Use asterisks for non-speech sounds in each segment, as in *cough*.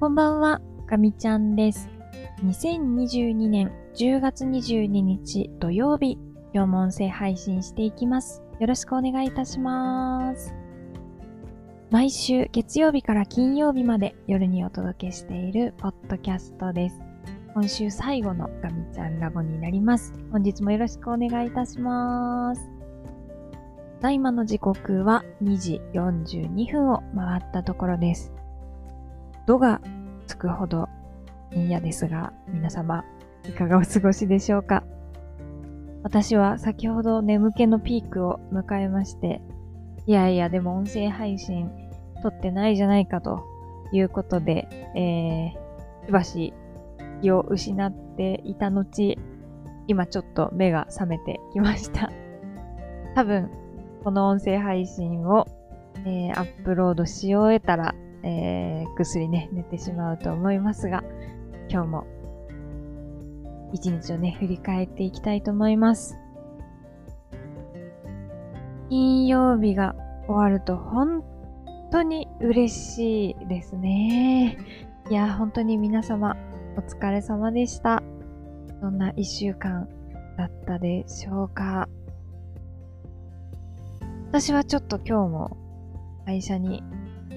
こんばんは、かみちゃんです。2022年10月22日土曜日、今日も音声配信していきます。よろしくお願いいたします。毎週月曜日から金曜日まで夜にお届けしているポッドキャストです。今週最後のガミちゃんラボになります。本日もよろしくお願いいたします。ただいまの時刻は2時42分を回ったところです。度がつくほど嫌ですが、皆様、いかがお過ごしでしょうか？私は先ほど眠気のピークを迎えまして、いやいや、でも音声配信撮ってないじゃないかということで、えー、しばし気を失っていた後、今ちょっと目が覚めてきました。多分、この音声配信を、えー、アップロードし終えたら、えー、ぐっすりね、寝てしまうと思いますが、今日も一日をね、振り返っていきたいと思います。金曜日が終わると本当に嬉しいですね。いや、本当に皆様お疲れ様でした。どんな一週間だったでしょうか。私はちょっと今日も会社に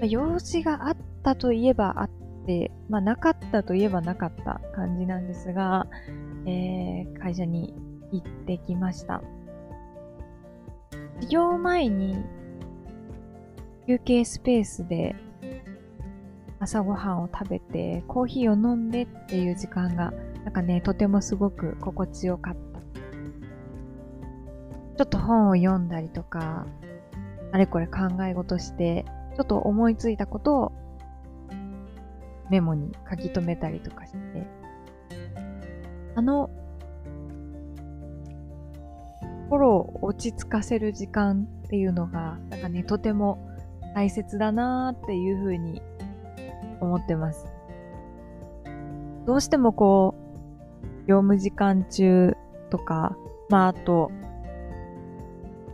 用事があったといえばあって、まあなかったといえばなかった感じなんですが、えー、会社に行ってきました。授業前に休憩スペースで朝ごはんを食べてコーヒーを飲んでっていう時間がなんかね、とてもすごく心地よかった。ちょっと本を読んだりとか、あれこれ考え事して、ちょっと思いついたことをメモに書き留めたりとかして、あの、心を落ち着かせる時間っていうのが、なんかね、とても大切だなーっていうふうに思ってます。どうしてもこう、業務時間中とか、まああと、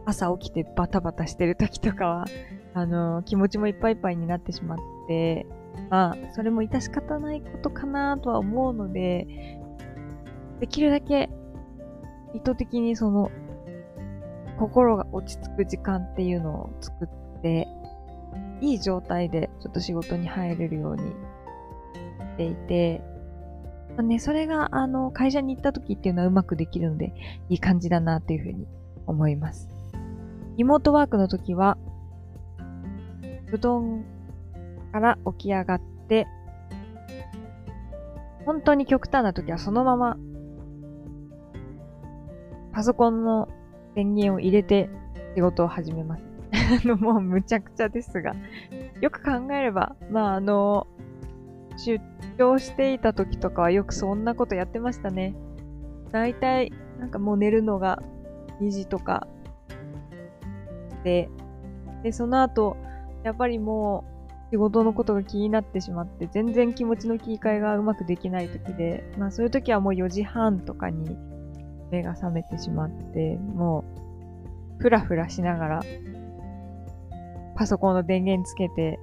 朝起きてバタバタしてる時とかは、あの、気持ちもいっぱいいっぱいになってしまって、まあ、それも致し方ないことかなとは思うので、できるだけ意図的にその、心が落ち着く時間っていうのを作って、いい状態でちょっと仕事に入れるようにしていて、まあね、それが、あの、会社に行った時っていうのはうまくできるので、いい感じだなっていうふうに思います。リモートワークの時は、布団から起き上がって、本当に極端な時はそのまま、パソコンの電源を入れて仕事を始めます。*laughs* あの、もうむちゃくちゃですが、よく考えれば、まあ、あの、出張していた時とかはよくそんなことやってましたね。だいたい、なんかもう寝るのが2時とかで、で、その後、やっぱりもう仕事のことが気になってしまって、全然気持ちの切り替えがうまくできない時で、まあそういう時はもう4時半とかに目が覚めてしまって、もう、ふらふらしながら、パソコンの電源つけて、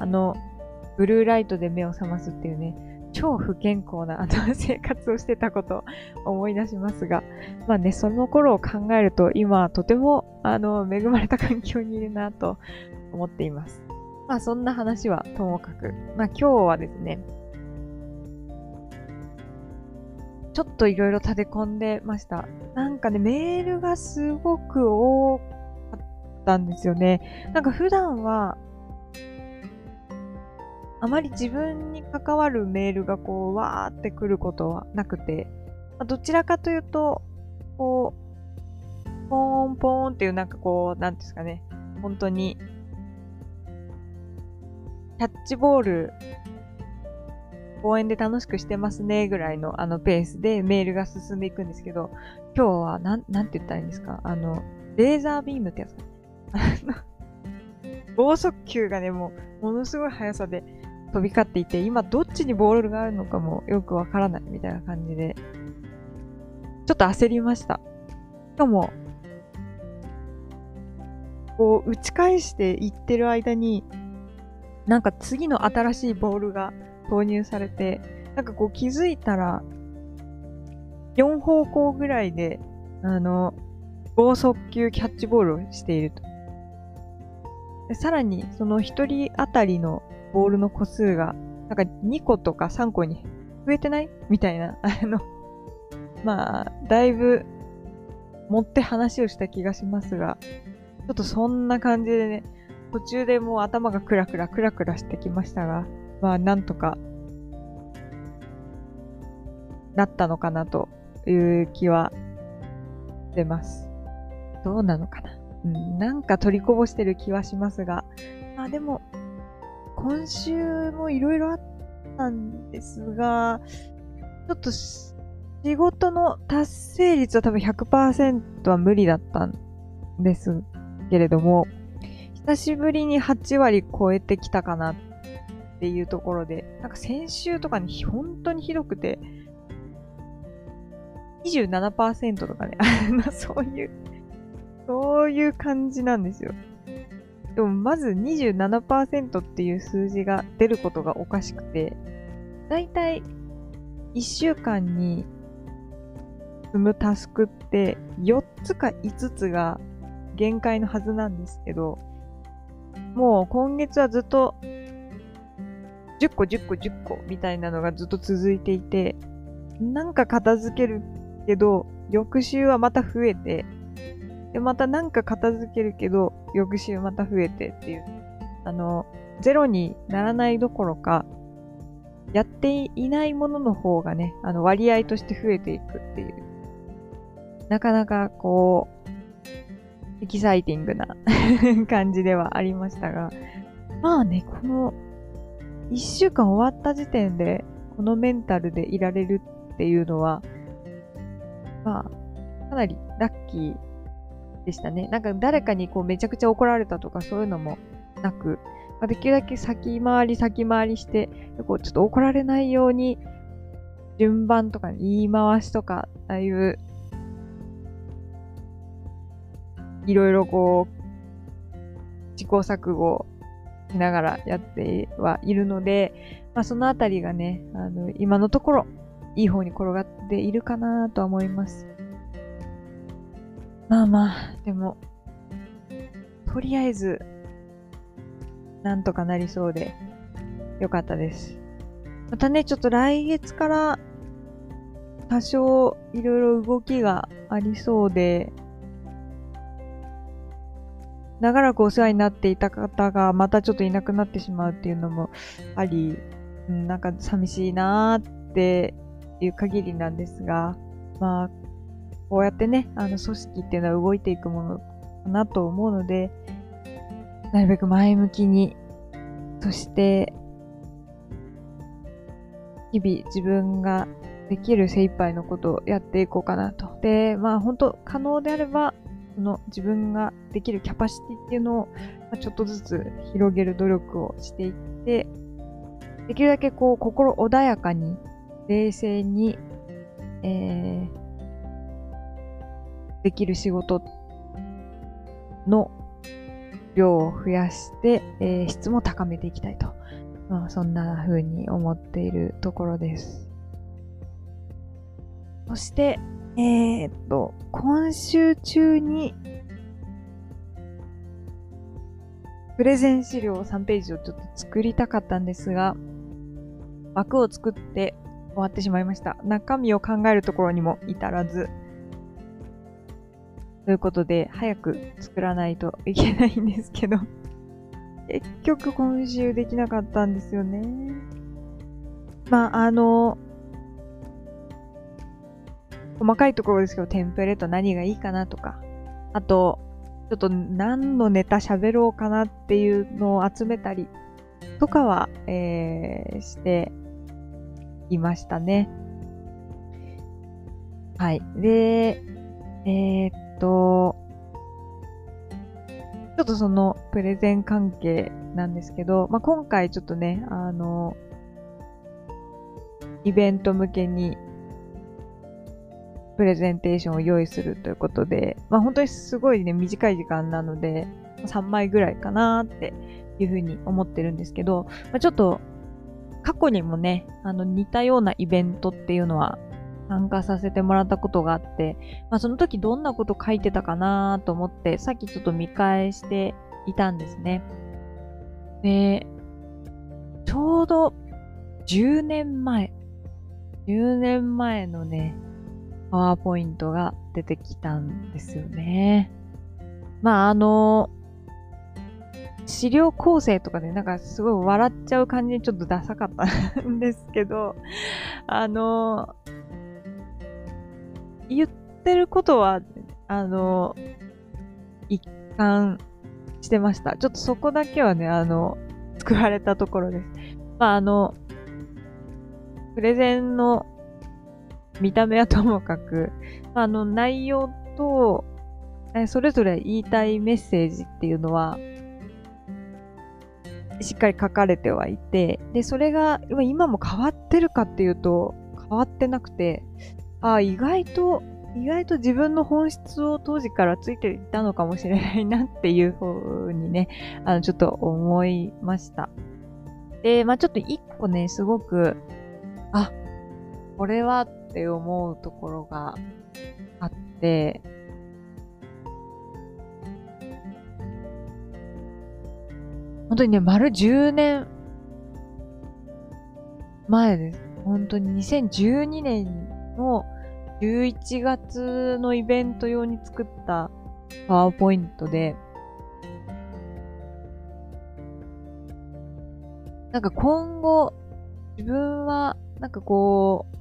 あの、ブルーライトで目を覚ますっていうね、超不健康なあの生活をしてたことを思い出しますが、まあね、その頃を考えると今とてもあの恵まれた環境にいるなと思っています。まあそんな話はともかく、まあ今日はですね、ちょっといろいろ立て込んでました。なんかね、メールがすごく多かったんですよね。なんか普段はあまり自分に関わるメールがこう、わーってくることはなくて、まあどちらかというと、こう、ポーンポーンっていうなんかこう、なんですかね、本当に、キャッチボール、公園で楽しくしてますね、ぐらいのあのペースでメールが進んでいくんですけど、今日は、なん、なんて言ったらいいんですかあの、レーザービームってやつ。あの、剛速球がね、もう、ものすごい速さで飛び交っていて、今どっちにボールがあるのかもよくわからないみたいな感じで、ちょっと焦りました。しかも、こう、打ち返していってる間に、なんか次の新しいボールが投入されて、なんかこう気づいたら、4方向ぐらいで、あの、剛速球キャッチボールをしていると。さらに、その1人当たりのボールの個数が、なんか2個とか3個に増えてない？みたいな、*laughs* あの、まあ、だいぶ持って話をした気がしますが、ちょっとそんな感じでね、途中でもう頭がクラクラクラクラしてきましたが、まあなんとかなったのかなという気は出ます。どうなのかな。うん、なんか取りこぼしてる気はしますが、まあでも、今週もいろいろあったんですが、ちょっと仕事の達成率は多分100%は無理だったんですけれども、久しぶりに8割超えてきたかなっていうところで、なんか先週とかに本当にひどくて、27%とかね、*laughs* そういう、そういう感じなんですよ。でもまず27%っていう数字が出ることがおかしくて、だいたい1週間に積むタスクって4つか5つが限界のはずなんですけど、もう今月はずっと10個10個10個みたいなのがずっと続いていて、なんか片付けるけど、翌週はまた増えて、で、またなんか片付けるけど、翌週また増えてっていう。あの、ゼロにならないどころか、やっていないものの方がね、あの割合として増えていくっていう。なかなかこう、エキサイティングな *laughs* 感じではありましたが、まあね、この一週間終わった時点で、このメンタルでいられるっていうのは、まあ、かなりラッキーでしたね。なんか誰かにこうめちゃくちゃ怒られたとかそういうのもなく、まあ、できるだけ先回り先回りして、こうちょっと怒られないように、順番とか言い回しとか、ああいういろいろこう、試行錯誤しながらやってはいるので、まあそのあたりがね、あの、今のところ、いい方に転がっているかなとは思います。まあまあ、でも、とりあえず、なんとかなりそうで、よかったです。またね、ちょっと来月から多少いろいろ動きがありそうで、長らくお世話になっていた方がまたちょっといなくなってしまうっていうのもあり、うん、なんか寂しいなーっていう限りなんですが、まあ、こうやってね、あの組織っていうのは動いていくものかなと思うので、なるべく前向きに、そして、日々自分ができる精一杯のことをやっていこうかなと。で、まあ本当可能であれば、その自分ができるキャパシティっていうのを、まちょっとずつ広げる努力をしていって、できるだけこう心穏やかに、冷静に、えー、できる仕事の量を増やして、えー、質も高めていきたいと。まあ、そんな風に思っているところです。そして、えー、っと、今週中に、プレゼン資料3ページをちょっと作りたかったんですが、枠を作って終わってしまいました。中身を考えるところにも至らず。ということで、早く作らないといけないんですけど、*laughs* 結局今週できなかったんですよね。まあ、あの、細かいところですけど、テンプレート何がいいかなとか、あと、ちょっと何のネタ喋ろうかなっていうのを集めたりとかは、えー、していましたね。はい。で、えー、っと、ちょっとそのプレゼン関係なんですけど、まあ、今回ちょっとね、あの、イベント向けにプレゼンテーションを用意するということで、まあ本当にすごいね、短い時間なので、3枚ぐらいかなっていうふうに思ってるんですけど、まあ、ちょっと過去にもね、あの似たようなイベントっていうのは参加させてもらったことがあって、まあ、その時どんなこと書いてたかなと思って、さっきちょっと見返していたんですね。で、ちょうど10年前、10年前のね、パワーポイントが出てきたんですよね。まあ、あの、資料構成とかでなんかすごい笑っちゃう感じにちょっとダサかったんですけど、あの、言ってることは、あの、一貫してました。ちょっとそこだけはね、あの、作られたところです。まあ、あの、プレゼンの見た目はともかく、まあ、あの、内容と、それぞれ言いたいメッセージっていうのは、しっかり書かれてはいて、で、それが今も変わってるかっていうと、変わってなくて、あ意外と、意外と自分の本質を当時からついていたのかもしれないなっていうふうにね、あの、ちょっと思いました。で、まあちょっと一個ね、すごく、あ、これはって思うところがあって、本当にね、丸10年前です。本当に2012年の11月のイベント用に作ったパワーポイントで、なんか今後、自分は、なんかこう、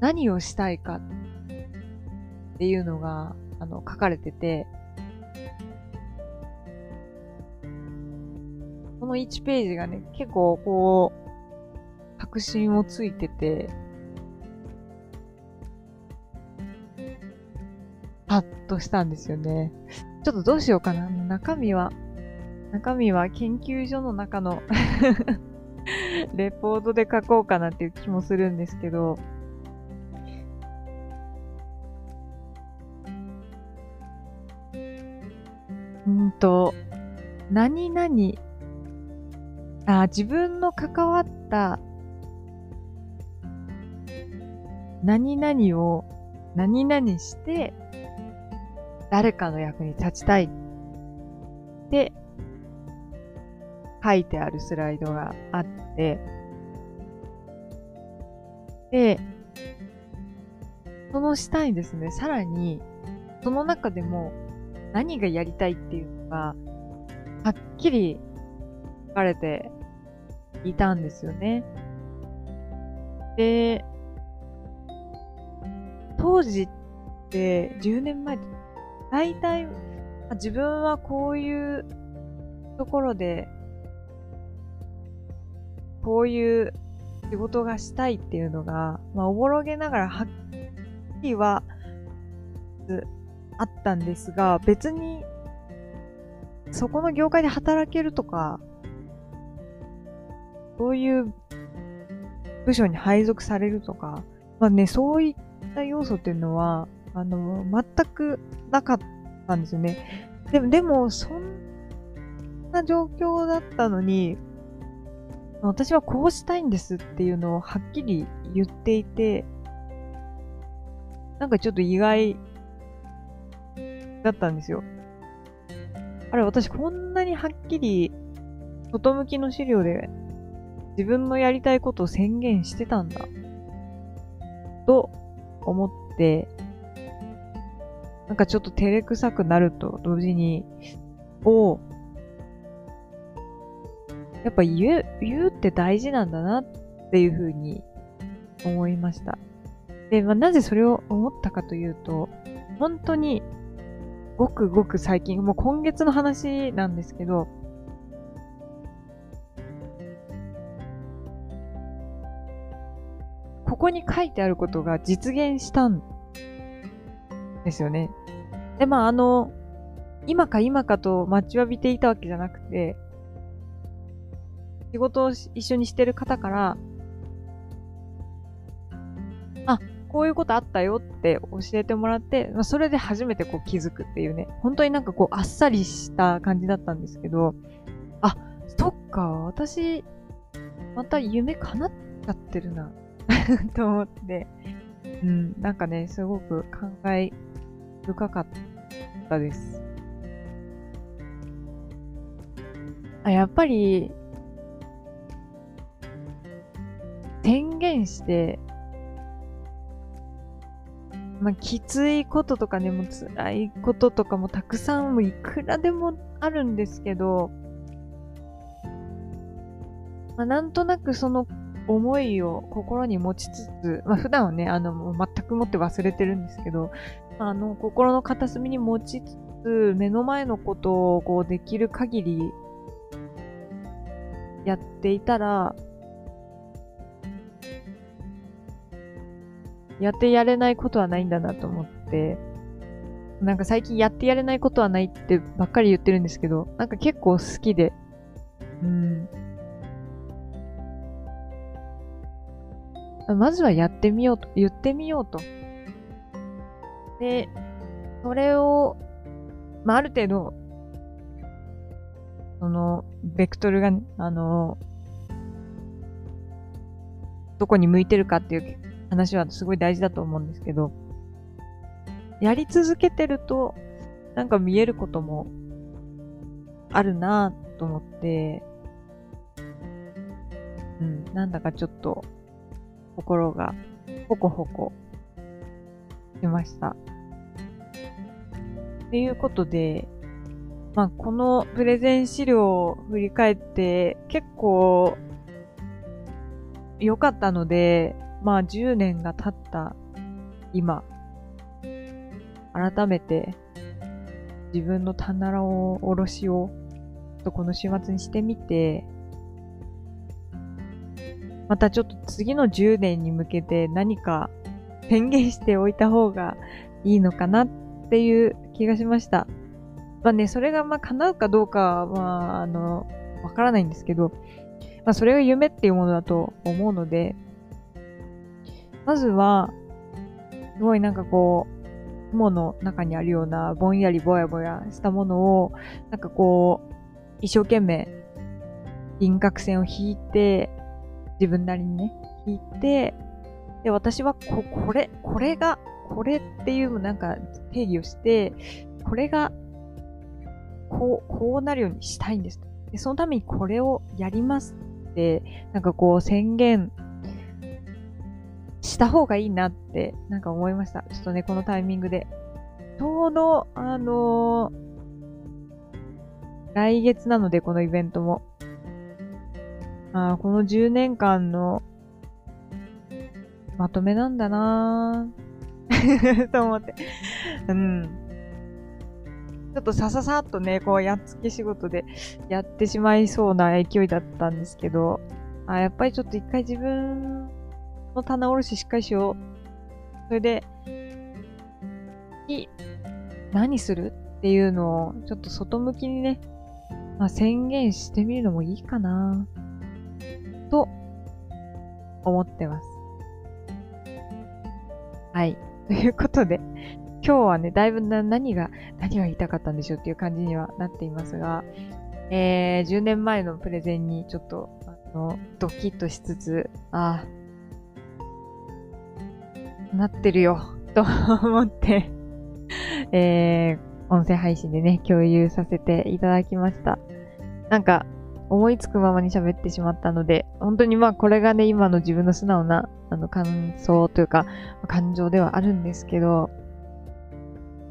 何をしたいかっていうのが、あの、書かれてて、この1ページがね、結構こう、確信をついてて、パッとしたんですよね。ちょっとどうしようかな。中身は、中身は研究所の中の *laughs* レポートで書こうかなっていう気もするんですけど、うんと、何々あ自分の関わった何々を何々して誰かの役に立ちたいって書いてあるスライドがあって、で、その下にですね、さらに、その中でも何がやりたいっていうのが、はっきり書かれていたんですよね。で、当時って10年前って大体自分はこういうところでこういう仕事がしたいっていうのが、まあ、おぼろげながらはっきりはあったんですが、別にそこの業界で働けるとか、そういう部署に配属されるとか、まあね、そういった要素っていうのは、あの、全くなかったんですよね。でも、でも、そんな状況だったのに、私はこうしたいんですっていうのをはっきり言っていて、なんかちょっと意外だったんですよ。あれ、私こんなにはっきり外向きの資料で自分のやりたいことを宣言してたんだ。と思って、なんかちょっと照れくさくなると同時に、おやっぱ言う、言うって大事なんだなっていうふうに思いました。で、まあ、なぜそれを思ったかというと、本当にごくごく最近、もう今月の話なんですけど、ここに書いてあることが実現したんですよね。で、まあ、あの、今か今かと待ちわびていたわけじゃなくて、仕事を一緒にしてる方から、あ、こういうことあったよって教えてもらって、まあ、それで初めてこう気づくっていうね、本当になんかこうあっさりした感じだったんですけど、あ、そっか、私、また夢叶っちゃってるな *laughs* と思って、うん、なんかね、すごく考え深かったです。あ、やっぱり、宣言して、まあ、きついこととかね、も辛いこととかもたくさん、もいくらでもあるんですけど、まあ、なんとなくその思いを心に持ちつつ、まあ、普段はね、あの、全くもって忘れてるんですけど、あの、心の片隅に持ちつつ、目の前のことをこうできる限りやっていたら、やってやれないことはないんだなと思って、なんか最近やってやれないことはないってばっかり言ってるんですけど、なんか結構好きで、うん。まずはやってみようと、言ってみようと。で、それを、まあ、ある程度、その、ベクトルがね、あの、どこに向いてるかっていう話はすごい大事だと思うんですけど、やり続けてると、なんか見えることもあるなぁと思って、うん、なんだかちょっと心がほこほこしました。っていうことで、まあ、このプレゼン資料を振り返って結構良かったので、まあ10年が経った今、改めて自分の棚をおろしをとこの週末にしてみて、またちょっと次の10年に向けて何か宣言しておいた方がいいのかなっていう気がしました。まあね、それがまあ叶うかどうかは、あの、わからないんですけど、まあそれが夢っていうものだと思うので、まずは、すごいなんかこう、雲の中にあるようなぼんやりぼやぼやしたものを、なんかこう、一生懸命輪郭線を引いて、自分なりにね、引いて、で、私はこ、これ、これが、これっていうなんか定義をして、これが、こう、こうなるようにしたいんです。で、そのためにこれをやりますって、なんかこう宣言した方がいいなって、なんか思いました。ちょっとね、このタイミングで。ちょうど、あのー、来月なので、このイベントも。あこの10年間のまとめなんだなぁ *laughs* と思って。うん。ちょっとさささっとね、こう、やっつけ仕事でやってしまいそうな勢いだったんですけど、あやっぱりちょっと一回自分の棚卸ししっかりしよう。それで、何するっていうのを、ちょっと外向きにね、まあ、宣言してみるのもいいかな。と、思ってます。はい。ということで、今日はね、だいぶな何が、何が言いたかったんでしょうっていう感じにはなっていますが、えー、10年前のプレゼンにちょっと、あの、ドキッとしつつ、ああ、なってるよ、と思ってえー、音声配信でね、共有させていただきました。なんか、思いつくままに喋ってしまったので、本当にまあこれがね、今の自分の素直なあの感想というか、感情ではあるんですけど、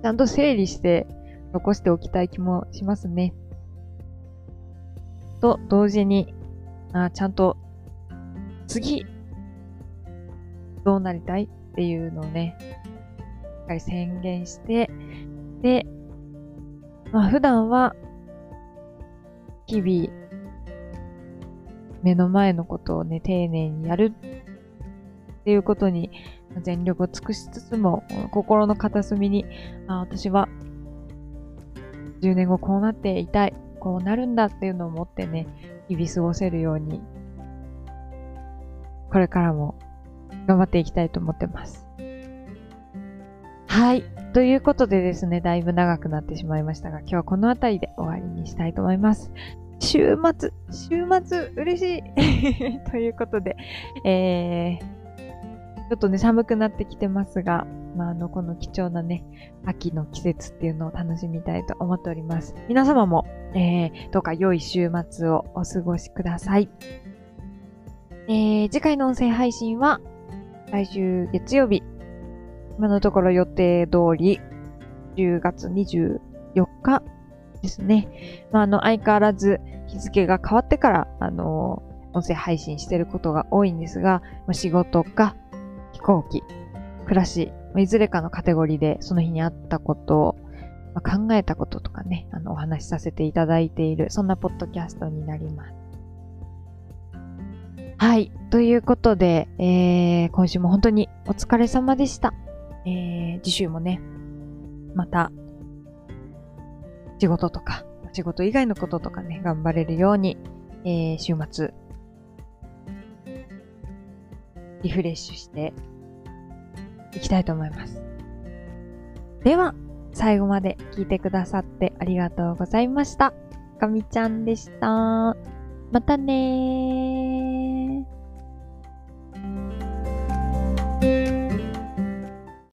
ちゃんと整理して残しておきたい気もしますね。と同時に、あちゃんと次、どうなりたいっていうのをね、しっかり宣言して、で、まあ普段は日々目の前のことをね、丁寧にやるっていうことに全力を尽くしつつも、心の片隅に、あ私は10年後こうなっていたい、こうなるんだっていうのを持ってね、日々過ごせるように、これからも頑張っていきたいと思ってます。はい。ということでですね、だいぶ長くなってしまいましたが、今日はこの辺りで終わりにしたいと思います。週末、週末、嬉しい *laughs* ということで、えー、ちょっとね、寒くなってきてますが、まあ、あの、この貴重なね、秋の季節っていうのを楽しみたいと思っております。皆様も、えー、どうか良い週末をお過ごしください。えー、次回の音声配信は、来週月曜日、今のところ予定通り、10月24日ですね。まあ、あの、相変わらず日付が変わってから、あの、音声配信してることが多いんですが、まあ、仕事か飛行機、暮らし、まあ、いずれかのカテゴリーでその日にあったことを、まあ、考えたこととかね、あの、お話しさせていただいている、そんなポッドキャストになります。はい。ということで、えー、今週も本当にお疲れ様でした。えー、次週もね、また、仕事とか、仕事以外のこととかね、頑張れるように、えー、週末、リフレッシュしていきたいと思います。では、最後まで聞いてくださってありがとうございました。かみちゃんでした。またねー。